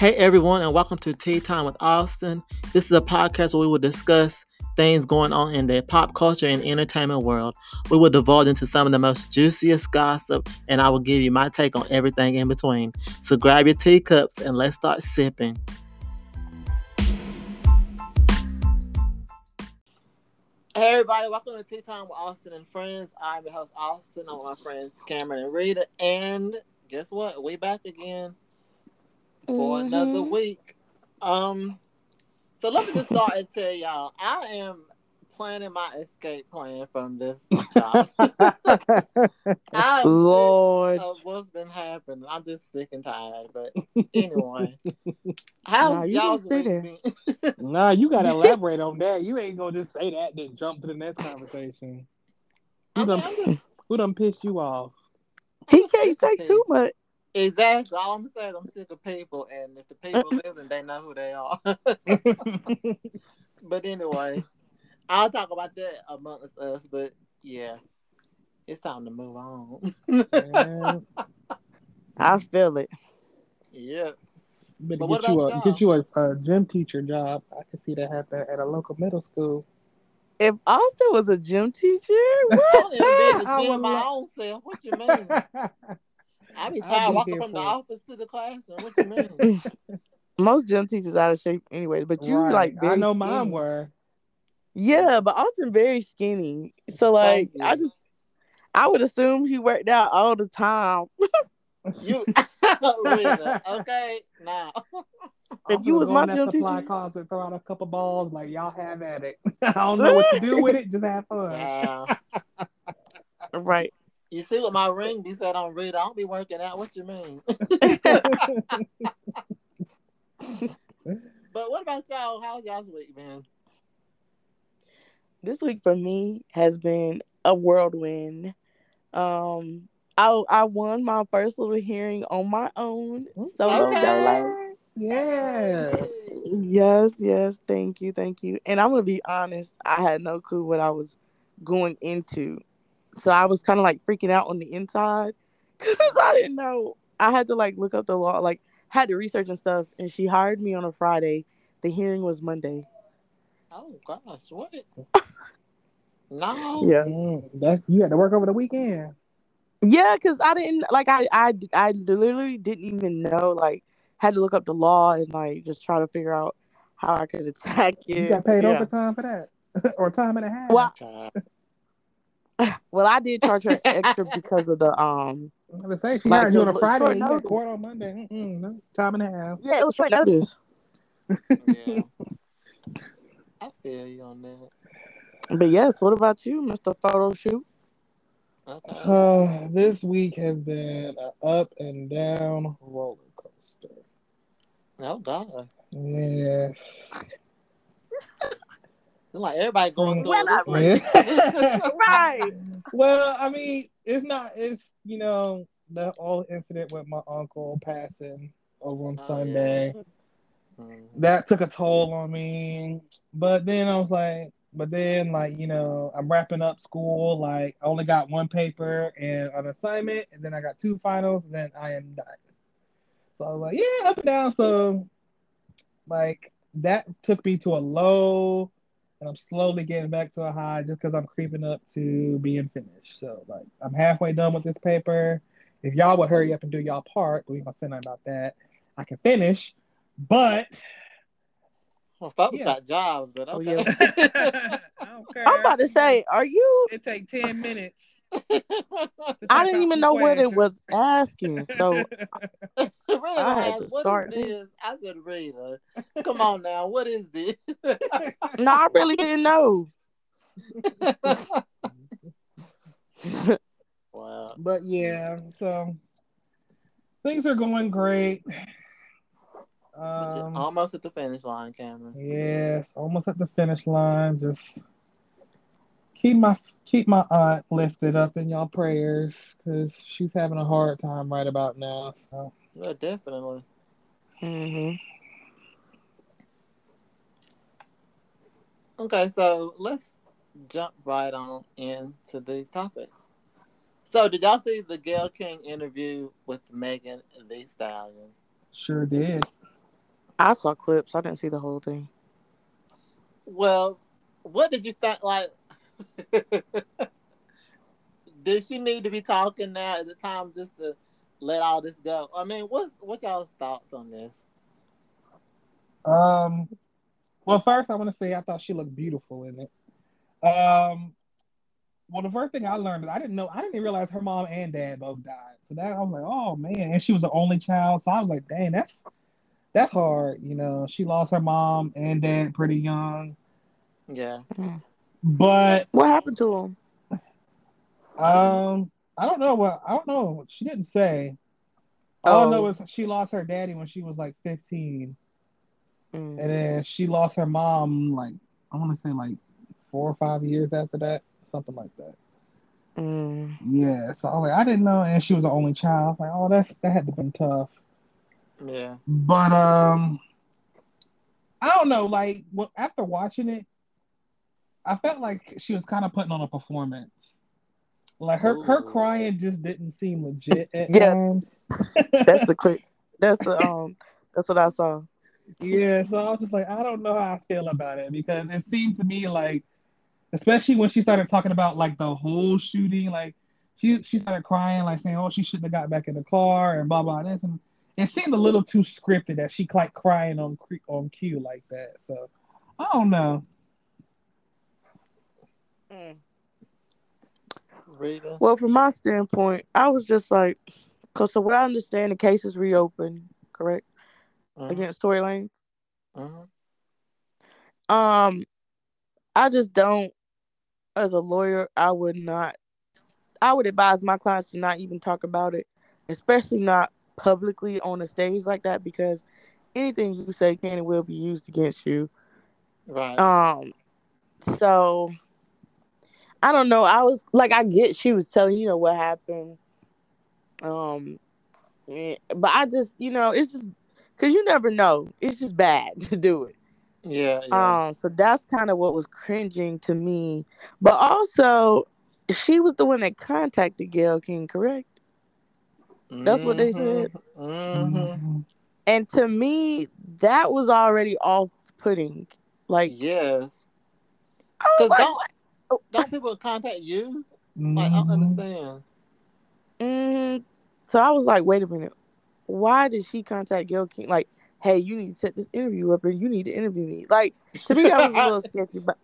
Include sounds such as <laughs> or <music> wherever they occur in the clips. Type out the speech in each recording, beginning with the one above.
Hey everyone, and welcome to Tea Time with Austin. This is a podcast where we will discuss things going on in the pop culture and entertainment world. We will divulge into some of the most juiciest gossip, and I will give you my take on everything in between. So grab your teacups and let's start sipping. Hey everybody, welcome to Tea Time with Austin and Friends. I'm your host Austin. I'm with my friends Cameron and Rita, and guess what? We back again for mm-hmm. another week. Um, so let me just start and tell y'all, I am planning my escape plan from this job. <laughs> Lord, what's been happening? I'm just sick and tired. But anyway, <laughs> how's nah, y'all's week been? <laughs> nah, you gotta elaborate on that. You ain't gonna just say that then jump to the next conversation. Who I mean, done, just, who done pissed you off? He can't say too much. Exactly. All I'm saying, I'm sick of people, and if the people listen, they know who they are. <laughs> but anyway, I'll talk about that amongst us. But yeah, it's time to move on. <laughs> I feel it. Yep. But, but get, you a, get you a, a gym teacher job. I can see that happen at a local middle school. If Austin was a gym teacher, what? I don't even be the gym my own self. What you mean? <laughs> I be tired walking from the office to the classroom. What you mean? <laughs> Most gym teachers out of shape anyway, but you right. like I know skinny. mine were. Yeah, but Austin very skinny. So oh, like I just I would assume he worked out all the time. <laughs> you <laughs> oh, okay? Now. If you was my gym supply closet, throw out a couple balls, like y'all have at it. I don't know what to do with it, just have fun. Yeah. right. You see what my ring be said on read. I don't be working out. What you mean? <laughs> but what about y'all? How's y'all's week, man? This week for me has been a whirlwind. Um, I I won my first little hearing on my own solo okay. dolo. Yeah. Yes, yes. Thank you, thank you. And I'm gonna be honest. I had no clue what I was going into so I was kind of like freaking out on the inside <laughs> because I didn't know. I had to like look up the law, like had to research and stuff. And she hired me on a Friday. The hearing was Monday. Oh gosh, what? <laughs> no. Yeah. Mm, that's you had to work over the weekend. Yeah, because I didn't like I I I literally didn't even know like had to look up the law and like just try to figure out how I could <laughs> attack it. You got paid yeah. overtime for that, or time and a half. Well, well, I did charge her <laughs> extra because of the um. I was say she like hired you on a Friday. You got court on Monday. Mm-mm, time and a half. Yeah, it was short notice. yeah. <laughs> I feel you on that. But yes, what about you, Mr. Photo Shoot? Okay. Uh, this week has been an up and down roller coaster. Oh God. Yeah. <laughs> like everybody going through well, it. <laughs> <laughs> right. Well, I mean, it's not. It's you know the whole incident with my uncle passing over on oh, Sunday. Yeah. Mm-hmm. That took a toll on me. But then I was like, but then like you know I'm wrapping up school. Like I only got one paper and an assignment, and then I got two finals. And then I am done. So I was like, yeah, up and down. So like that took me to a low and I'm slowly getting back to a high just because I'm creeping up to being finished. So like I'm halfway done with this paper. If y'all would hurry up and do y'all part, we ain't gonna say nothing about that. I can finish, but well, folks yeah. got jobs, but oh, okay. Oh, yeah. <laughs> <laughs> I'm about to say, are you? It take ten minutes. <laughs> I didn't even know what it was asking, <laughs> so really, I had to what start. Is this? I said, Rita, come on now, what is this? <laughs> no, I really didn't know. wow. But yeah, so things are going great. Um, almost at the finish line, Cameron. Yes, almost at the finish line. Just keep my keep my aunt lifted up in y'all prayers because she's having a hard time right about now. So. Yeah, definitely. hmm Okay, so let's jump right on into these topics. So, did y'all see the Gayle King interview with Megan Thee Stallion? Sure did. I saw clips. I didn't see the whole thing. Well, what did you think? Like, <laughs> did she need to be talking now at the time just to let all this go? I mean, what's what y'all's thoughts on this? Um, well, first I want to say I thought she looked beautiful in it. Um, well, the first thing I learned is I didn't know I didn't realize her mom and dad both died. So that I was like, oh man, and she was the only child. So I was like, dang, that's that's hard. You know, she lost her mom and dad pretty young. Yeah. But what happened to him? Um, I don't know what I don't know. She didn't say. All oh. I know is she lost her daddy when she was like 15. Mm. And then she lost her mom like I want to say like four or five years after that, something like that. Mm. Yeah, so I, like, I didn't know, and she was the only child. like, oh, that's that had to been tough. Yeah. But um, I don't know. Like, well, after watching it, I felt like she was kind of putting on a performance. Like her, Ooh. her crying just didn't seem legit at yeah. times. that's the quick. <laughs> That's the um. That's what I saw. Yeah, so I was just like, I don't know how I feel about it because it seemed to me like, especially when she started talking about like the whole shooting, like she she started crying, like saying, "Oh, she shouldn't have got back in the car," and blah blah this, and it seemed a little too scripted that she like crying on on cue like that. So I don't know. Mm. Well, from my standpoint, I was just like, because so what I understand, the case is reopened, correct? Uh-huh. Against Tory Lanez. Uh-huh. Um, I just don't, as a lawyer, I would not, I would advise my clients to not even talk about it, especially not publicly on a stage like that, because anything you say can and will be used against you. Right. Um. So I don't know. I was like, I get she was telling you know what happened. Um, but I just you know it's just because you never know. It's just bad <laughs> to do it. Yeah, yeah. Um. So that's kind of what was cringing to me. But also, she was the one that contacted Gayle King, correct? That's what they said. Mm-hmm. mm-hmm. And to me, that was already off-putting. Like, yes. Because like, don't don't people contact you? Like I don't mm-hmm. understand. Mm, so I was like, wait a minute, why did she contact Gayle King? Like, hey, you need to set this interview up, and you need to interview me. Like to me, that was a little <laughs> sketchy, but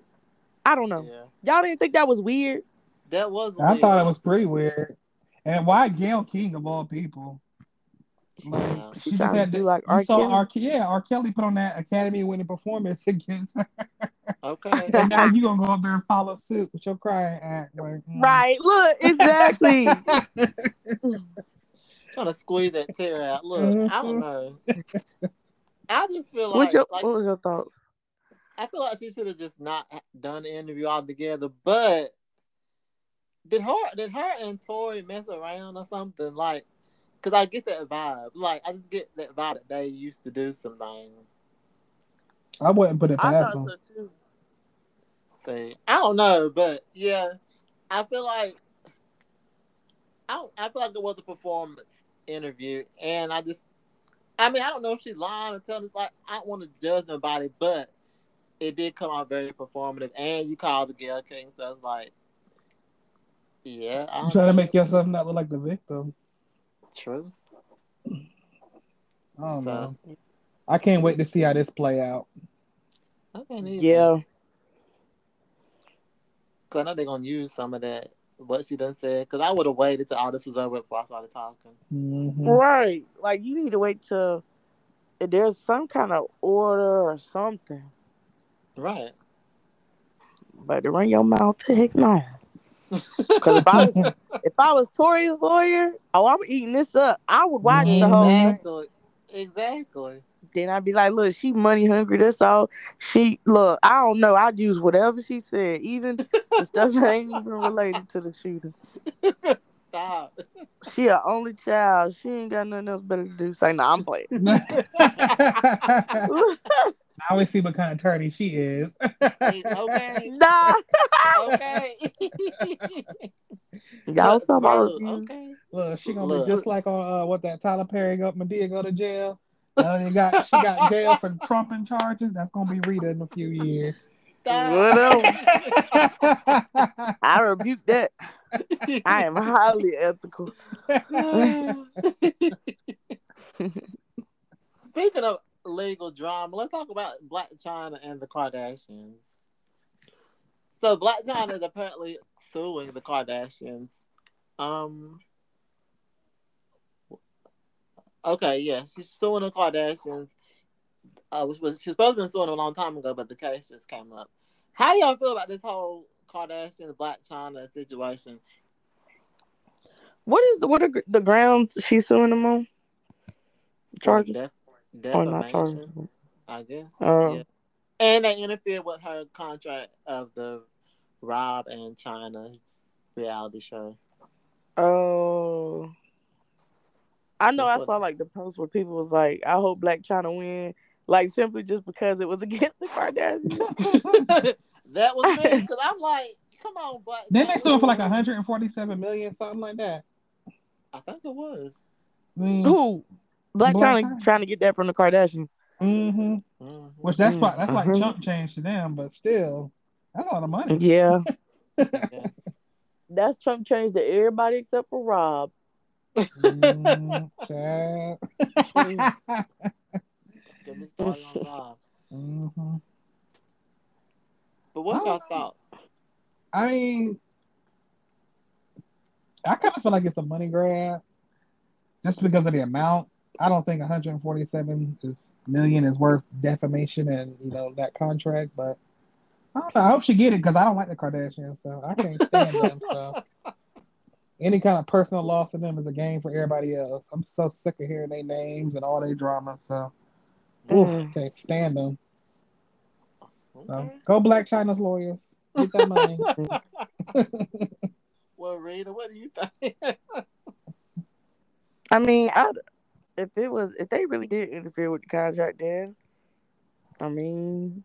I don't know. Yeah. Y'all didn't think that was weird? That was. I thought it was pretty weird. And why Gayle King of all people? Like, <laughs> she, she just had to, do like R. Kelly. R. Yeah, R. Kelly put on that Academy winning performance <laughs> against her. Okay. <laughs> and now you gonna go up there and follow suit with your crying act. Like, mm. Right. Look, exactly. Trying to squeeze that tear out. Look, mm-hmm. I don't know. I just feel like, your, like what was your thoughts? I feel like she should have just not done the interview altogether. But did her did her and Tory mess around or something? Like because I get that vibe. Like I just get that vibe that they used to do some things. I wouldn't put it past I thought them. so too. See, I don't know, but yeah, I feel like I don't, I feel like it was a performance interview, and I just, I mean, I don't know if she lied or telling like I don't want to judge nobody, but it did come out very performative, and you called the Gayle King, so it's like, yeah, I'm trying know. to make yourself not look like the victim. True. I don't so, know. I can't wait to see how this play out. Yeah. Cause I know they're gonna use some of that what she done said. Cause I would have waited till all this was over before I started talking. Mm-hmm. Right. Like you need to wait till there's some kind of order or something. Right. But to run your mouth to heck no. Because if I was <laughs> if I was Tory's lawyer, oh, I'm eating this up. I would watch exactly. the whole thing. Exactly. Then I'd be like, look, she money hungry. That's all. She look. I don't know. I'd use whatever she said, even the stuff that ain't even related to the shooting. <laughs> Stop. She a only child. She ain't got nothing else better to do. Say, no, nah, I'm playing. <laughs> I always see what kind of attorney she is. okay. <laughs> Nah. okay. <laughs> Y'all some Okay. Look, she gonna Look. be just like on uh, what that Tyler Perry got Madea go to jail. Uh, they got she got jail for trumping charges. That's gonna be Rita in a few years. Whatever. <laughs> I rebuke that. I am highly ethical. <sighs> <sighs> Speaking of legal drama, let's talk about Blac Chyna and the Kardashians. So Blac Chyna is apparently suing the Kardashians. Um. Okay, yeah, she's suing the Kardashians. Uh, which was she was supposed to be suing them a long time ago, but the case just came up. How do y'all feel about this whole Kardashian Blac Chyna situation? What is the what are the grounds she's suing them on? Charges? Def- Or not charges? I guess. Oh. Yeah. And they interfered with her contract of the Rob and Chyna reality show. Oh. I know That's I saw like the post where people was like, I hope Blac Chyna win, like simply just because it was <laughs> against the Kardashians. <laughs> that was me <laughs> because I'm like, come on, Black. Then they China. sued for like 147 million, something like that. I think it was. Mm, Who? Black Blac Chyna trying to get that from the Kardashians. hmm Mhm. Which that's fi- that's like uh-huh. chump change to them, but still, that's a lot of money. <laughs> Yeah. Yeah. <laughs> That's Trump change to everybody except for Rob. Mm, child. Get me started on Rob. Mhm. But what's your thoughts? I mean, I kind of feel like it's a money grab, just because of the amount. I don't think 147 is, million is worth defamation and you know that contract, but I don't know. I hope she get it because I don't like the Kardashians, so I can't stand them. So <laughs> any kind of personal loss to them is a game for everybody else. I'm so sick of hearing their names and all their drama. So, oof, Mm. can't stand them. So go Blac Chyna's lawyers. Get that money. <laughs> <laughs> Well, Rita, what do you think? I mean, I if it was if they really did interfere with the contract, then I mean,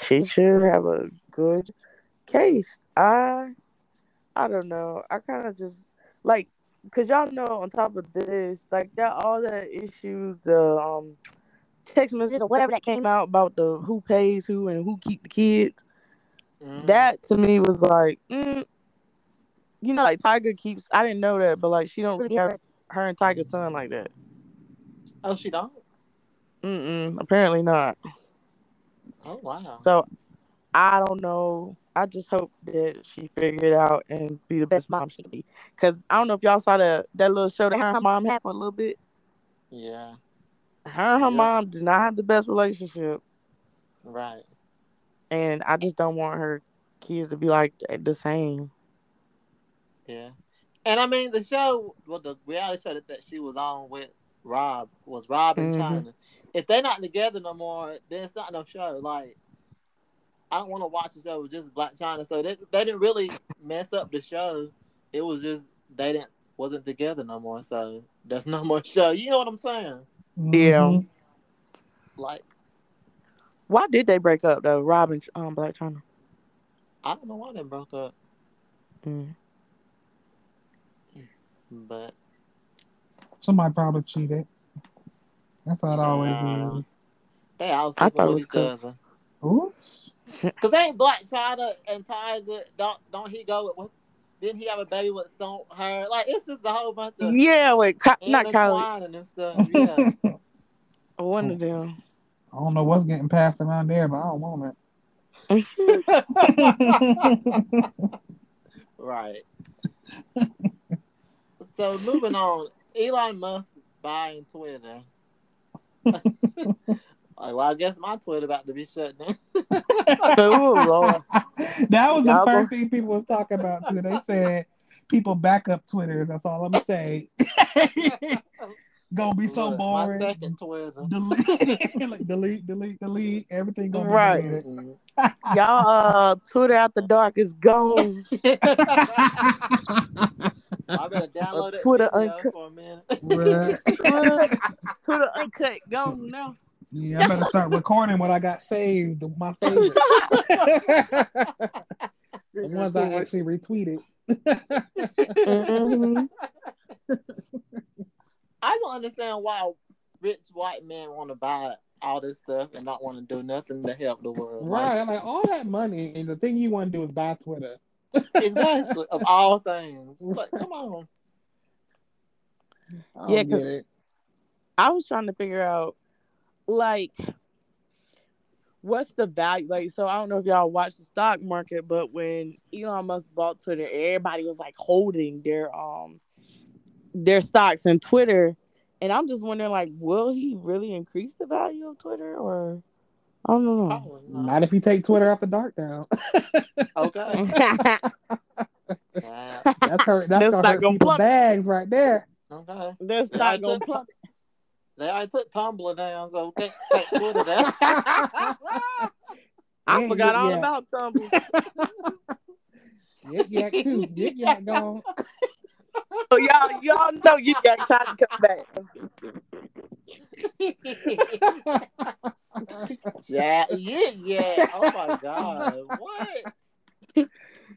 she should have a good case. I I don't know. I kind of just like because y'all know on top of this, like that all that issues, the um text messages or whatever that came out about the who pays who and who keep the kids. Mhm. That to me was like, mm, you know, like Tyga keeps. I didn't know that, but like she don't really have her and Tyga's son like that. Oh, she don't. Mm-mm, apparently not. Oh wow. So I don't know. I just hope that she figure it out and be the best mom she can be. Cause I don't know if y'all saw the that little show that her her mom had for a little bit. Yeah. Her and her Yeah. mom did not have the best relationship, Right. and I just don't want her kids to be like the same. Yeah. And I mean, the show, well, the reality show that, that she was on with Rob was Rob and Mhm. Chyna. If they're not together no more, then it's not no show. Like, I don't want to watch a show with just Blac Chyna. So they, they didn't really mess up the show. It was just they didn't wasn't together no more. So there's no <laughs> more show. You know what I'm saying? Yeah. Mhm. Like, Why did they break up though? Robin, um, Blac Chyna. I don't know why they broke up, Mm. But Somebody probably cheated. That's how it always Nah. is. they all I sleeping thought it with was each tough. other. Oops. <laughs> Cause ain't Blac Chyna and Tyga don't don't he go with? Didn't he have a baby with some her? Like it's just a whole bunch of Yeah, wait, Ky- not Kylie. intertwining and stuff. Yeah. <laughs> One of them. I don't know what's getting passed around there, but I don't want it. <laughs> right. So moving on, Elon Musk buying Twitter. <laughs> well, I guess my Twitter about to be shut down. oh Lord. that was the Y'all first thing people was talking about too. They said people back up Twitter. That's all I'm gonna say. <laughs> gonna be so Look, boring. My second Twitter. Delete, like, <laughs> delete, delete, delete. Everything gonna Right. be deleted. Y'all uh Twitter out the dark is gone. I better <laughs> download that Twitter video uncut. for a minute. <laughs> Right. <laughs> Twitter, Twitter uncut gone now. Yeah, I better start recording what I got saved. My favorite. the ones I actually retweeted. Mhm. I don't understand why rich white men want to buy all this stuff and not want to do nothing to help the world. Right, like, like all that money, and the thing you want to do is buy Twitter. Exactly, of all things. Like, come on. I Yeah, get it. I was trying to figure out, like, what's the value? Like, so I don't know if y'all watch the stock market, but when Elon Musk bought Twitter, everybody was like holding their um their stocks in Twitter, and I'm just wondering, like, will he really increase the value of Twitter, or I don't know. Not. Not if you take Twitter off the dark down. <laughs> Okay. <laughs> <laughs> That's hurt. That's That's gonna not hurt gonna people's plummet. bags right there. okay. stock gonna took- plummet. They already took Tumblr down, so take, take Twitter down. I Yeah, forgot yeah, all yeah. about Tumblr. Yik yak too. Yik yak gone. So y'all, y'all know you got trying to come back. Yeah, <laughs> yeah, yeah. Oh my god, what?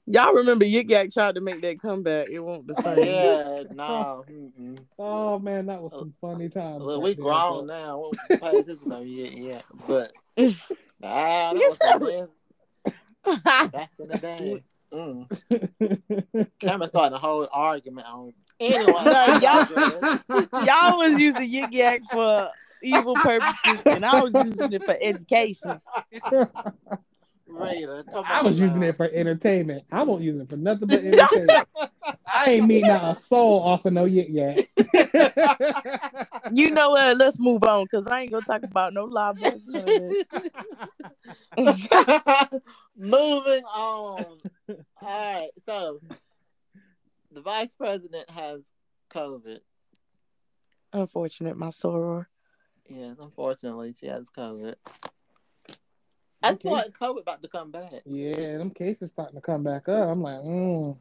Y'all remember Yik Yak tried to make that comeback. It won't the same. Yeah, <laughs> no. mm-mm. Oh man, that was some funny times. Look, right we there, grown but- now. <laughs> We don't pay attention to yet, yet. But nah, that You was the said- best back in the day. Mm. Cameron started a whole argument on. Anyway, No, y'all- Y'all was using Yik Yak for evil purposes, and I was using it for education. Rita, come I on was using it for entertainment. I won't use it for nothing but entertainment. I ain't meeting out a soul off of no Yik Yak. You know what? Let's move on because I ain't gonna talk about no live boys. none of that. <laughs> Moving on. All right. So the vice president has COVID. Unfortunate, my soror. Yes, unfortunately, she has COVID. I just Okay. like COVID about to come back. yeah, them cases starting to come back up. I'm like, mm,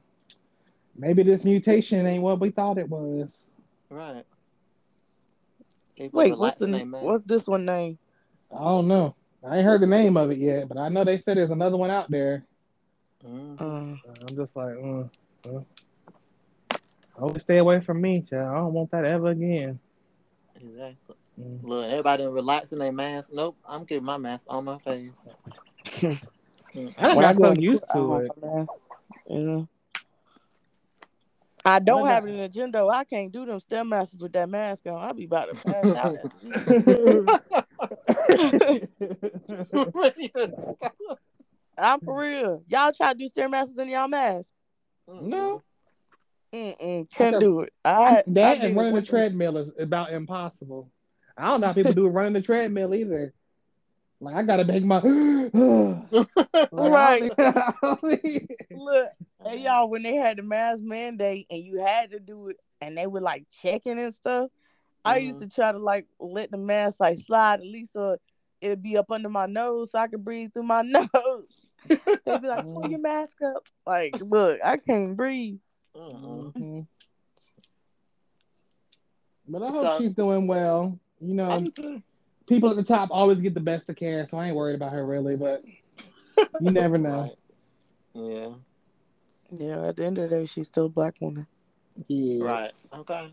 maybe this mutation ain't what we thought it was. Right. People Wait, what's the name? mind. What's this one name? I don't know. I ain't heard the name of it yet, but I know they said there's another one out there. Mhm. Uh, I'm just like, mm, uh. hope you stay away from me, child. I don't want that ever again. Exactly. Mm. Look, everybody relaxing their mask. Nope, I'm keeping my mask on my face. <laughs> Mm. I done when I got so used to it. Yeah. I don't have got- it in the gym though. I can't do them stem masters with that mask on. I'll be about to pass out. <laughs> I'm for real. Y'all try to do stair masters in y'all mask. no, Mm-mm, can't do it. I, that I and running the one- treadmill is about impossible. I don't know how <laughs> people do it running the treadmill either. Like I gotta make my <gasps> Like, Right. <laughs> I don't need- Look, hey y'all, when they had the mask mandate and you had to do it, and they were like checking and stuff, I used to try to like let the mask like slide at least so it'd be up under my nose so I could breathe through my <laughs> nose. They'd be like, pull Mm. your mask up. Like, look, I can't breathe. Mm-mm. Mhm. But I hope So- she's doing well. You know, I do too. people at the top always get the best of care, so I ain't worried about her really. But you never <laughs> know. Right. Yeah. Yeah, at the end of the day, she's still a black woman. Yeah. Right. Okay.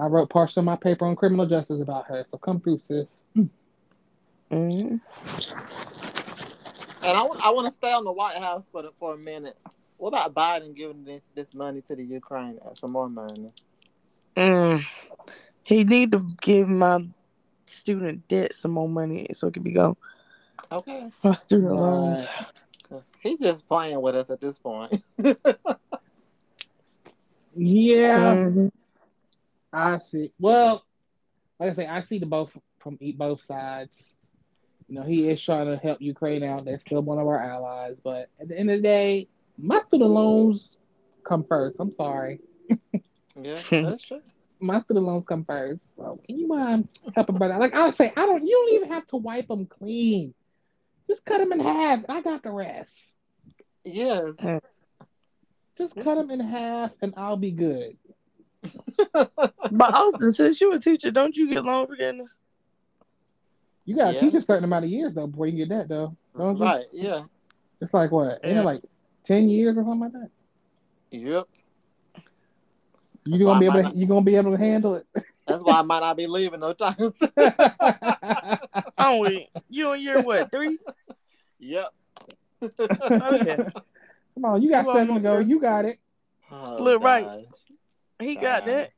I wrote partial of my paper on criminal justice about her, so come through, sis. hmm And I want I want to stay on the White House for the, for a minute. What about Biden giving this this money to the Ukraine? Some more money. Mm. He need to give my student debt some more money so it can be gone. Okay. My student loans. Right. 'Cause He's just playing with us at this point. <laughs> Yeah, Mhm. I see. Well, like I say, I see the both from both sides. You know, he is trying to help Ukraine out. They're still one of our allies, but at the end of the day, my student loans come first. I'm sorry, yeah, that's true. My student loans come first. So can you um, mind helping brother? Like I'll say, I don't. You don't even have to wipe them clean. Just cut them in half. I got the rest. Yes. Uh, Just cut them in half, and I'll be good. <laughs> But Austin, since you a teacher, don't you get loan forgiveness? You gotta Yeah. teach a certain amount of years though before you get that though. Don't you? right. Yeah. It's like what? Ain't Yeah. it like ten years or something like that? Yep. You That's gonna be able might to, you gonna be able to handle it? <laughs> That's why I might not be leaving no time. <laughs> oh, wait. you and your what three? Yep. Okay. Come on, you got You seven to go. there. you got it. Oh, Look, right. gosh. He got that.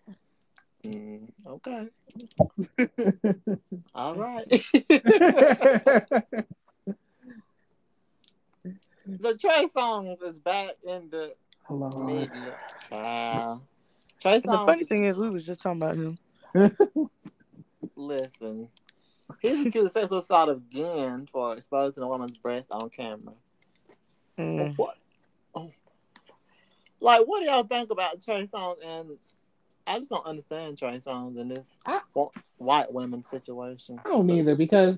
Mm, okay. <laughs> All right. so Trey Songz is back in the Lord. media. Child. Trey The funny thing is, we was just talking about him. <laughs> Listen. He's accused <laughs> of sexual assault again for exposing a woman's breast on camera. Mm. What? Oh. Like, what do y'all think about Trey Songz? And I just don't understand Trey Songz in this I- white women situation. I don't either because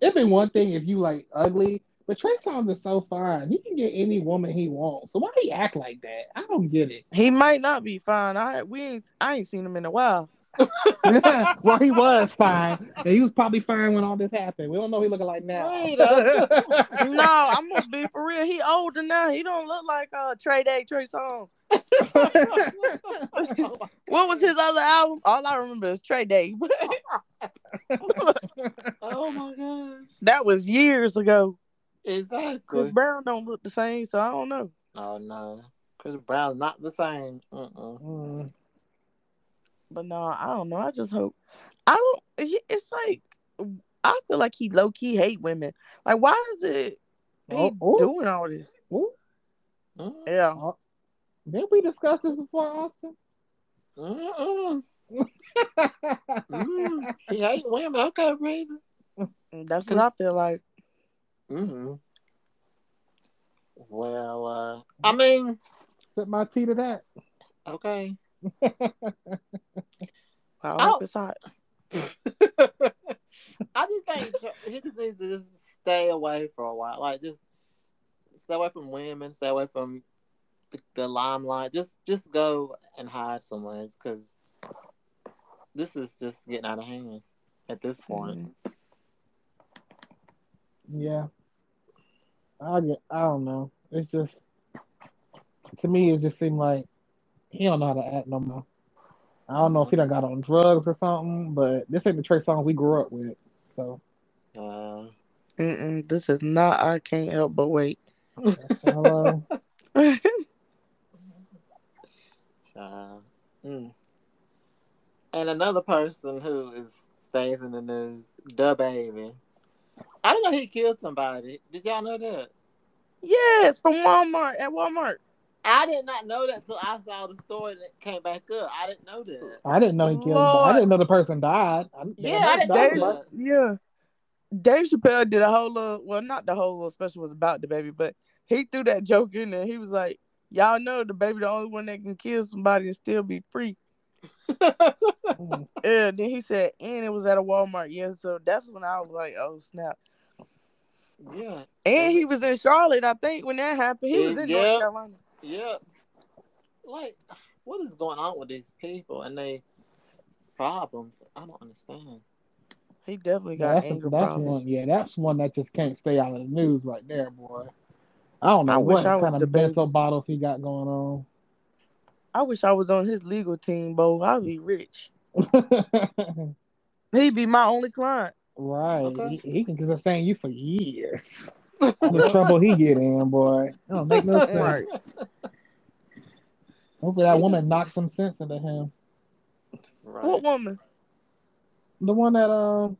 it'd been one thing if you like ugly, but Trey Songz is so fine. He can get any woman he wants. So why he act like that? I don't get it. He might not be fine. I we ain't I ain't seen him in a while. <laughs> <laughs> well, he was fine, and he was probably fine when all this happened. We don't know what he looking like now. Rita. <laughs> no, I'm gonna be for real. He older now. He don't look like uh Trey Day, Trey Songz. What was his other album? All I remember is Trey Day. oh my gosh. that was years ago. Chris Exactly. Brown don't look the same, so I don't know. Oh no. Chris Brown's not the same. Uh-uh. Mm. But no, I don't know. I just hope. I don't. It's like I feel like he low key hate women. Like, why is it he Oh, oh. doing all this? Ooh, Yeah, didn't we discuss this before, Austin? <laughs> mm. He hate women. Okay, Rita. that's what I feel like. Mm-hmm. Well, uh, I mean, Set my tea to that. okay. <laughs> I hope it's hot. <laughs> I just think he just needs to just stay away for a while. Like, just stay away from women, stay away from the, the limelight. Just, just go and hide somewhere because this is just getting out of hand at this point. Yeah. I get. I don't know. It's just to me, it just seemed like he don't know how to act no more. I don't know if he done got on drugs or something, but this ain't the Trey song we grew up with. So Uh, Mm-mm, this is not. I can't help but wait. hello. <laughs> child. Mm. And another person who is stays in the news, DaBaby. I don't know he killed somebody. Did y'all know that? yes, from Walmart at Walmart. I did not know that until I saw the story that came back up. I didn't know that. I didn't know he killed. Lord. I didn't know the person died. I, Yeah, I didn't know Dave, that. yeah. Dave Chappelle did a whole little, well, not the whole little special was about DaBaby, but he threw that joke in there. He was like, "Y'all know DaBaby the only one that can kill somebody and still be free." <laughs> Yeah. Then he said, and it was at a Walmart. Yeah. So that's when I was like, "Oh snap!" Yeah, And he was in Charlotte, I think, when that happened. He was in Yeah. North Carolina. yeah. Like, what is going on with these people and they problems? I don't understand. He definitely Yeah, got that's, anger that's problems. one. Yeah, that's one that just can't stay out of the news right there, boy. I don't know I wish what I kind the of mental baby's- bottles he got going on. I wish I was on his legal team, Bo. I'd be rich. <laughs> He'd be my only client. Right. Okay. He, he can sustain you for years. <laughs> the trouble he get in, boy. It <laughs> don't make no sense. Right. Hopefully that He woman just- knocked some sense into him. Right. What woman? The one that um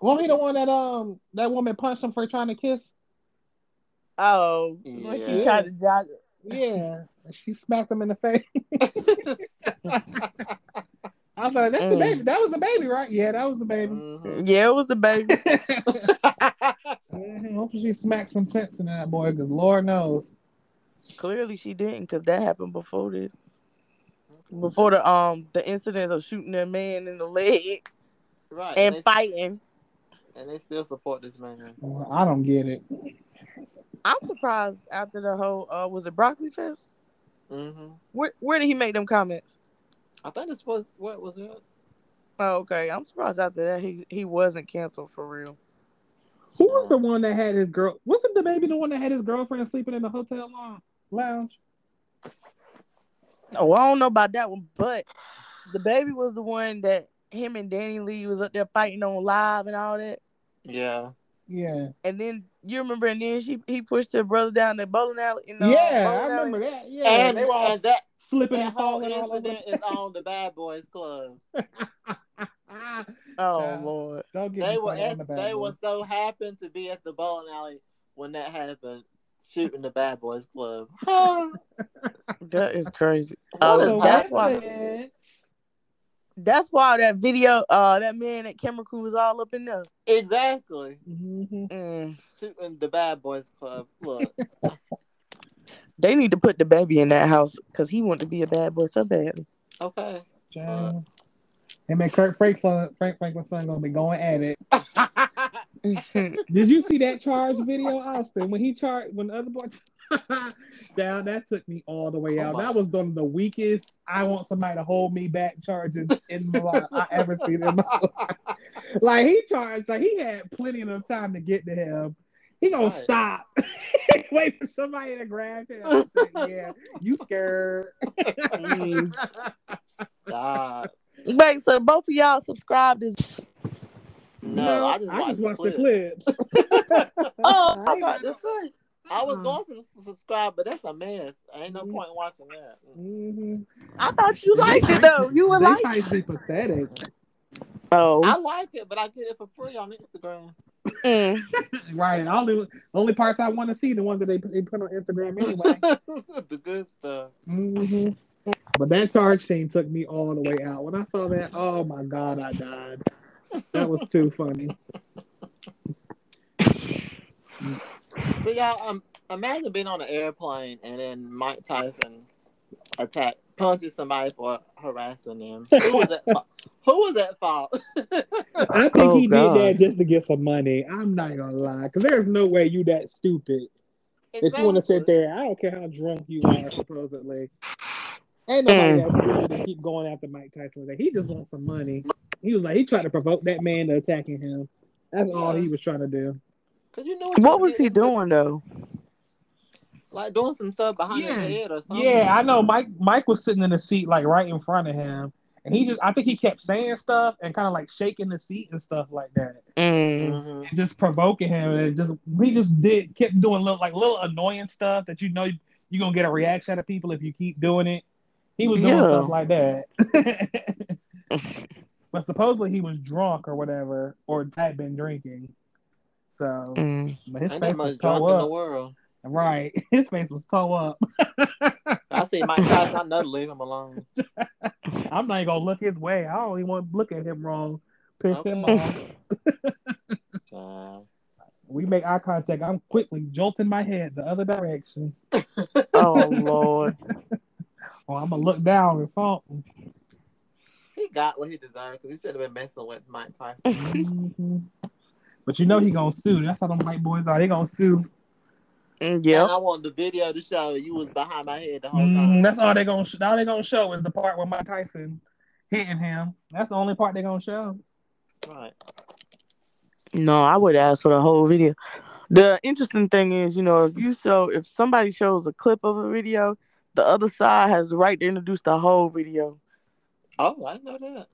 wasn't he the one that um that woman punched him for trying to kiss? Oh, when she tried to jog. Yeah. She smacked him in the face. <laughs> I was like, that's the Mm. baby. That was DaBaby, right? Yeah, that was DaBaby. Mhm. Yeah, it was DaBaby. <laughs> Mhm. Hopefully she smacked some sense in that boy, because Lord knows. Clearly, she didn't, because that happened before this. Before the um the incident of shooting that man in the leg right. and they, fighting. and they still support this man. Well, I don't get it. I'm surprised after the whole uh was it broccoli fest? hmm Where where did he make them comments? I think this was what was it? Oh, okay. I'm surprised after that he he wasn't canceled for real. Who was the one that had his girl? Wasn't DaBaby the one that had his girlfriend sleeping in the hotel lounge? Lounge. Oh, I don't know about that one, but DaBaby was the one that him and DaniLeigh was up there fighting on live and all that. Yeah. Yeah. And then you remember, and then she he pushed her brother down the bowling alley. You know, yeah, bowling I alley. remember that. Yeah, and, they were all and that, flipping that and whole falling all over. incident is on the Bad Boys Club. <laughs> Uh, oh Child. Lord, Don't get They were at, the they boys. were so happened to be at the bowling alley when that happened, shooting the Bad Boys Club. <laughs> <laughs> That is crazy. Oh, that's that? why. That's why that video, uh, that man at camera crew was all up in there. exactly. Mhm. Mm. Shooting the Bad Boys Club. Look. <laughs> They need to put DaBaby in that house because he wanted to be a bad boy so badly. Okay. Child. Him and Kirk Franklin, Frank Franklin's son gonna be going at it. <laughs> <laughs> Did you see that charge video, Austin? When he charged, when the other boy <laughs> down, that took me all the way Oh out. my. that was one of the weakest. I want somebody to hold me back charges in my life I ever seen in my <laughs> life. Like he charged, like he had plenty of time to get to him. He gonna Right. stop, <laughs> wait for somebody to grab him. and say, yeah, you scared? God. Wait, so both of y'all subscribed is No, I just watched, watched the, the clips. Oh, I I'm about to say. I was Uh-uh. going to subscribe, but that's a mess. Ain't no Mhm. point in watching that. Mhm. I thought you liked it though. You were like try to be pathetic. Oh. I like it, but I get it for free on Instagram. Mm. <laughs> Right. And all the only parts I want to see the ones that they, they put on Instagram anyway. <laughs> the good stuff. hmm But that charge scene took me all the way out. When I saw that, oh my god, I died. That was too funny. <laughs> So y'all, um, imagine being on an airplane and then Mike Tyson attack punches somebody for harassing them. Who was at? Who was at fault? I think Oh, he God. did that just to get some money. I'm not gonna lie, because there's no way you that stupid if you want to sit there. I don't care how drunk you are, supposedly. Ain't nobody Mm. that stupid to keep going after Mike Tyson. Like, he just wants some money. He was like he tried to provoke that man to attacking him. That's all he was trying to do. Cause you know What you was he into, doing though? Like doing some stuff behind Yeah. his head or something. Yeah, I know. Mike Mike was sitting in the seat like right in front of him, and he just I think he kept saying stuff and kind of like shaking the seat and stuff like that, Mm. Mhm. and just provoking him. And just he just did kept doing little like little annoying stuff that you know you're gonna get a reaction out of people if you keep doing it. He was doing Yeah. stuff like that. <laughs> but supposedly he was drunk or whatever, or had been drinking. So, Mm. but his Ain't face was much drunk toe in the up. world. Right, <laughs> his face was toe up. I see Mike <laughs> Tyson. I know to leave him alone. I'm not even gonna look his way. I don't even want to look at him wrong. Piss him off. <laughs> We make eye contact. I'm quickly jolting my head the other direction. Oh Lord. Or I'm gonna look down or something. He got what he deserved because he should have been messing with Mike Tyson. But you know he gonna sue. That's how them white boys are. They gonna sue. Mm, And Yep. I want the video to show you was behind my head the whole Mhm. time. That's all they gonna. Sh- all they gonna show is the part where Mike Tyson hitting him. That's the only part they gonna show. Right. No, I would ask for the whole video. The interesting thing is, you know, if you show if somebody shows a clip of a video, the other side has the right to introduce the whole video. Oh, I didn't know that.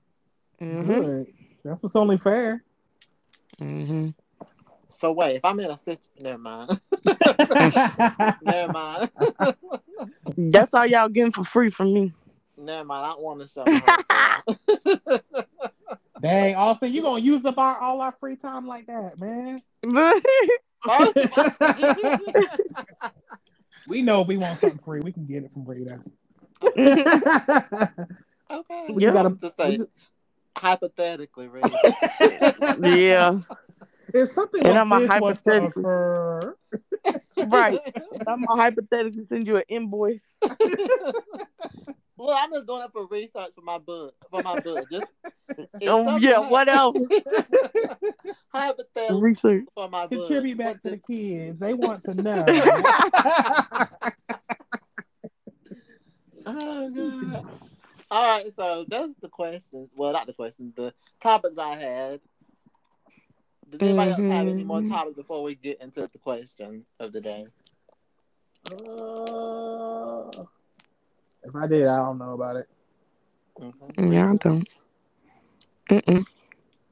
Mm-hmm. Good. That's what's only fair. Mm-hmm. So wait, if I'm in a situation, never mind. <laughs> never mind. That's all y'all getting for free from me. never mind. I don't want to show her side. Dang, Austin, you gonna use up our all our free time like that, man? First <laughs> We know if we want something free, we can get it from Rita. <laughs> okay. Yeah. gotta to say hypothetically, right? <laughs> yeah, If something And like I'm a this was to hypothetically- occur, right. I'm gonna send you an invoice. <laughs> well, I'm just doing it for research for my book. For my book, just Oh something yeah, what else? <laughs> hypothetical Research. for my book. contribute back What to the- the kids. They want to know. Oh god. All right, so that's the questions. Well, not the questions. The topics I had. Does anybody else have any more Mhm. topics before we get into the question of the day? Uh, if I did, I don't know about it. Mm-hmm. Yeah, I don't. Mm-mm.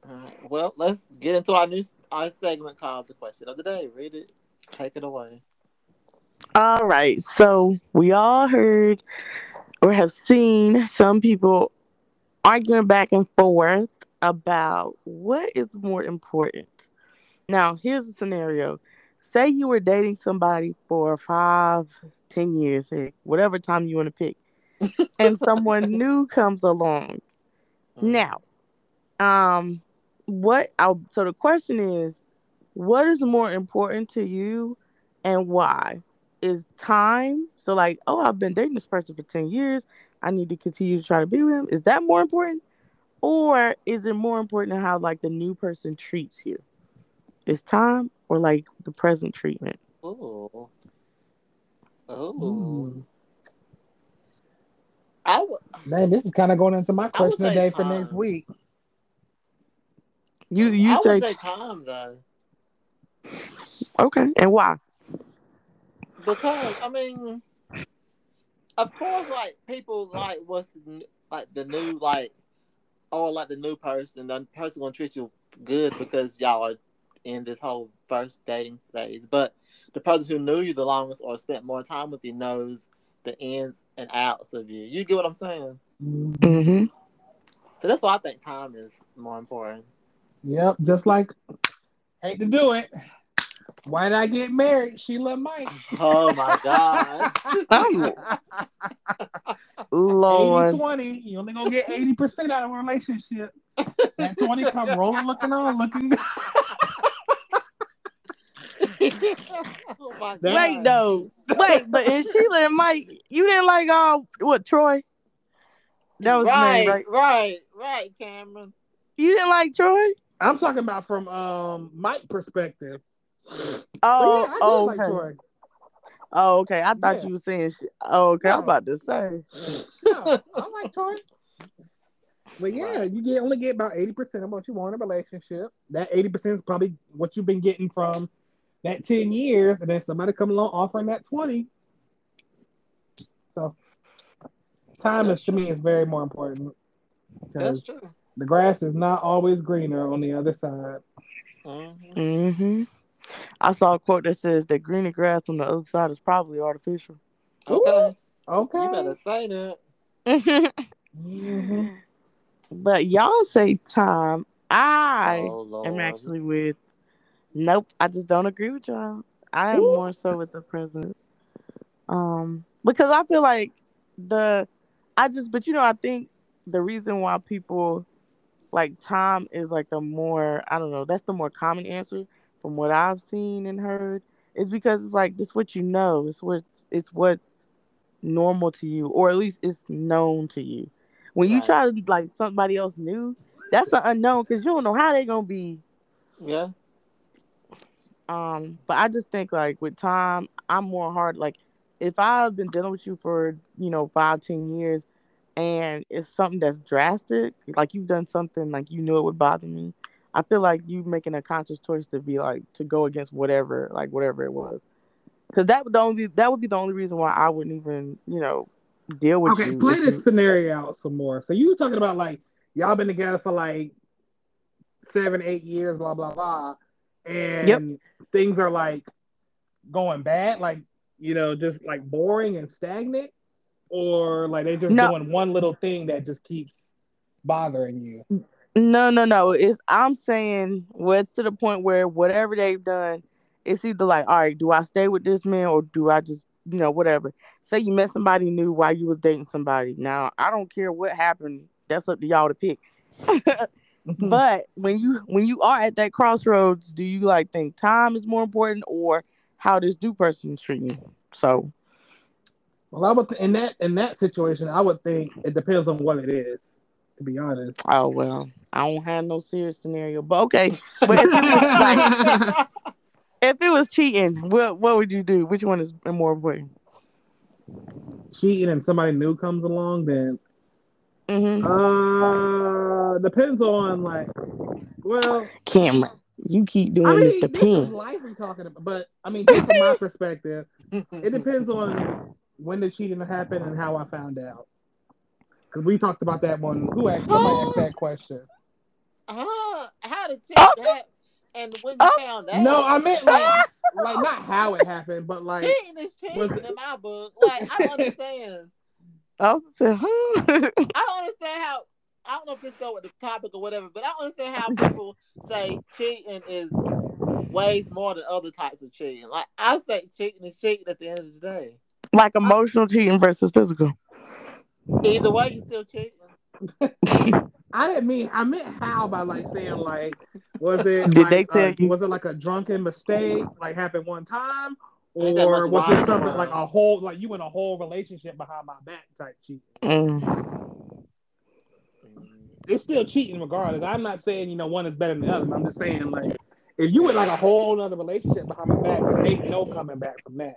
All right. Well, let's get into our new our segment called "The Question of the Day." Read it. Take it away. All right. So we all heard or have seen some people arguing back and forth about what is more important. Now, here's a scenario. Say you were dating somebody for five, ten years, whatever time you want to pick, <laughs> and someone new comes along. Mm-hmm. Now, um, what? I, so the question is, what is more important to you, and why? Is time so like, oh, I've been dating this person for ten years. I need to continue to try to be with him. Is that more important? Or is it more important how like the new person treats you? Is time or like the present treatment? Oh. Oh. I w- Man, this is kind of going into my question today for next week. You you I say, would say time though. Okay, and why? Because I mean, of course, like people like what's like the new like, oh, like the new person. The person gonna treat you good because y'all are in this whole first dating phase. But the person who knew you the longest or spent more time with you knows the ins and outs of you. You get what I'm saying? Mm-hmm. So that's why I think time is more important. Yep, just like hate to do it. Why did I get married? Sheila Mike. Oh my <laughs> gosh. Lord. 80 20. You only gonna get 80% out of a relationship. That 20 come rolling looking on, looking <laughs> oh Wait though. Wait, but in Sheila and Mike, you didn't like uh what Troy? That was right, name, right? Right, right, Cameron. You didn't like Troy? I'm talking about from um Mike perspective. Oh, yeah, oh, like okay. Troy. Oh, okay. I thought Yeah. you were saying shit. Oh, okay. I'm about to say. Yeah, I like Troy. But yeah, you get only get about 80% of what you want in a relationship. That 80% is probably what you've been getting from that 10 years, and then somebody come along offering that 20. So time That's is to me is very more important. That's Because true. the grass is not always greener on the other side. Mhm. Mm-hmm. I saw a quote that says that greener grass on the other side is probably artificial. Okay. Okay. You better say that. Mhm. but y'all say time. I oh am actually with. Nope, I just don't agree with y'all. I am Ooh. more so with the present. Um, because I feel like the, I just, but you know, I think the reason why people like time is like the more, I don't know, that's the more common answer from what I've seen and heard is because it's like this what you know, it's what it's what's normal to you, or at least it's known to you. When you try to like somebody else new, that's an unknown because you don't know how they're gonna be Yeah. um, but I just think like with time, I'm more hard. Like if I've been dealing with you for you know five, ten years, and it's something that's drastic, like you've done something like you knew it would bother me. I feel like you making a conscious choice to be like to go against whatever, like whatever it was, because that would only be that would be the only reason why I wouldn't even you know deal with Okay, you. play this you- scenario out some more. So you were talking about like y'all been together for like seven, eight years, blah blah blah, and things are like going bad, like you know, just like boring and stagnant, or like they just No. doing one little thing that just keeps bothering you. No, no, no. It's I'm saying it's to the point where whatever they've done, it's either like, all right, do I stay with this man or do I just, you know, whatever. Say you met somebody new while you was dating somebody. Now I don't care what happened. That's up to y'all to pick. <laughs> but when you when you are at that crossroads, do you like think time is more important or how this new person is treating you? So well, I would th- in that in that situation, I would think it depends on what it is. To be honest. oh well, I don't have no serious scenario. But okay. <laughs> <laughs> But if it was like <laughs> if it was cheating, what what would you do? Which one is more important? Cheating and somebody new comes along, then Mm-hmm. uh depends on like well Cameron, you keep doing I mean, this this life we're talking about, but I mean, just from my perspective, it depends on when the cheating happened and how I found out. Because we talked about that one. Who asked somebody asked <gasps> that question? Uh, how to check that? And when you found that? No, I meant like, <laughs> like not how it happened, but like cheating is cheating in my book. Like I don't <laughs> understand. I was saying, huh? I don't understand how. I don't know if this go with the topic or whatever, but I don't understand how people say cheating is ways more than other types of cheating. Like I say, cheating is cheating at the end of the day. Like emotional I, cheating versus physical. Either way, you still cheating. <laughs> I didn't mean I meant how by like saying like was it did like, they tell uh, you was it like a drunken mistake like happened one time or was it something like a whole like you in a whole relationship behind my back type cheating? Mm. It's still cheating regardless. I'm not saying you know one is better than the other. I'm just saying like if you in like a whole other relationship behind my back, there ain't no coming back from that.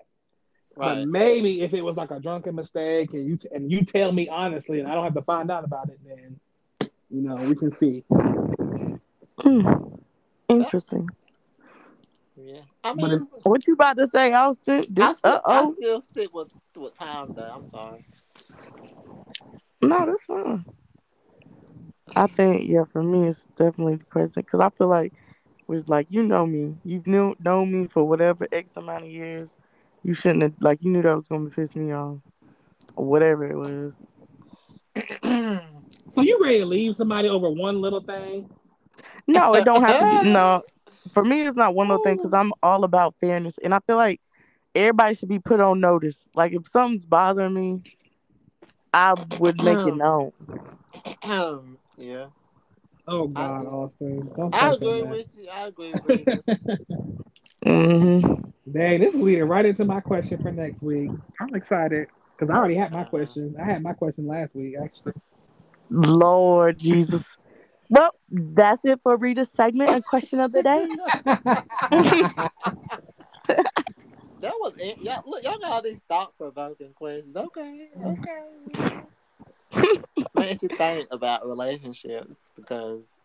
Right. But maybe if it was like a drunken mistake and you t- and you tell me honestly and I don't have to find out about it, then you know, we can see. Hmm. Interesting. Yeah. I mean, if, what you about to say, Austin? This, I, still, I still stick with with time though. I'm sorry. No, that's fine. I think yeah, for me it's definitely the present because I feel like with like you know me, you've knew known me for whatever x amount of years. You shouldn't have like you knew that was gonna piss me off or whatever it was. <clears throat> So you ready to leave somebody over one little thing? No, it don't have to be. No, <laughs> for me, it's not one little thing because I'm all about fairness, and I feel like everybody should be put on notice. Like if something's bothering me, I would make it um, known. Um, yeah. Oh God, Austin! Don't I agree with you. I agree with you. <laughs> mm-hmm. Dang, this is leading right into my question for next week. I'm excited because I already had my question. I had my question last week, actually. Lord Jesus. Well, that's it for Rita's segment and question of the day. <laughs> that was it. Y'all, look, y'all got all these thought provoking questions. Okay, okay. Makes you think about relationships because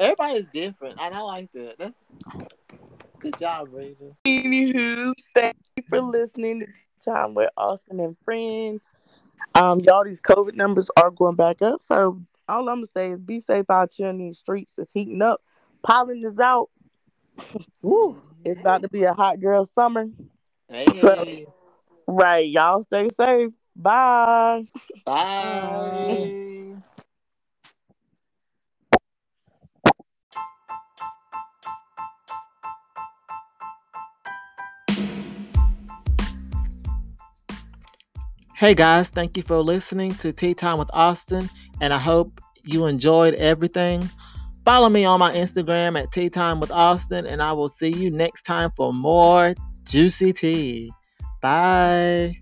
everybody's different, and I like that. That's good job, Rita. Anywho, thank you for listening to Time with Austin and Friends. Um, y'all, these COVID numbers are going back up. So all I'm gonna say is be safe out here in these streets. It's heating up. Pollen is out. <laughs> Woo! <laughs> It's about to be a hot girl summer. Hey. So, right, y'all stay safe. Bye. Bye. <laughs> Hey guys, thank you for listening to Tea Time with Austin, and I hope you enjoyed everything. Follow me on my Instagram at Tea Time with Austin, and I will see you next time for more juicy tea. Bye.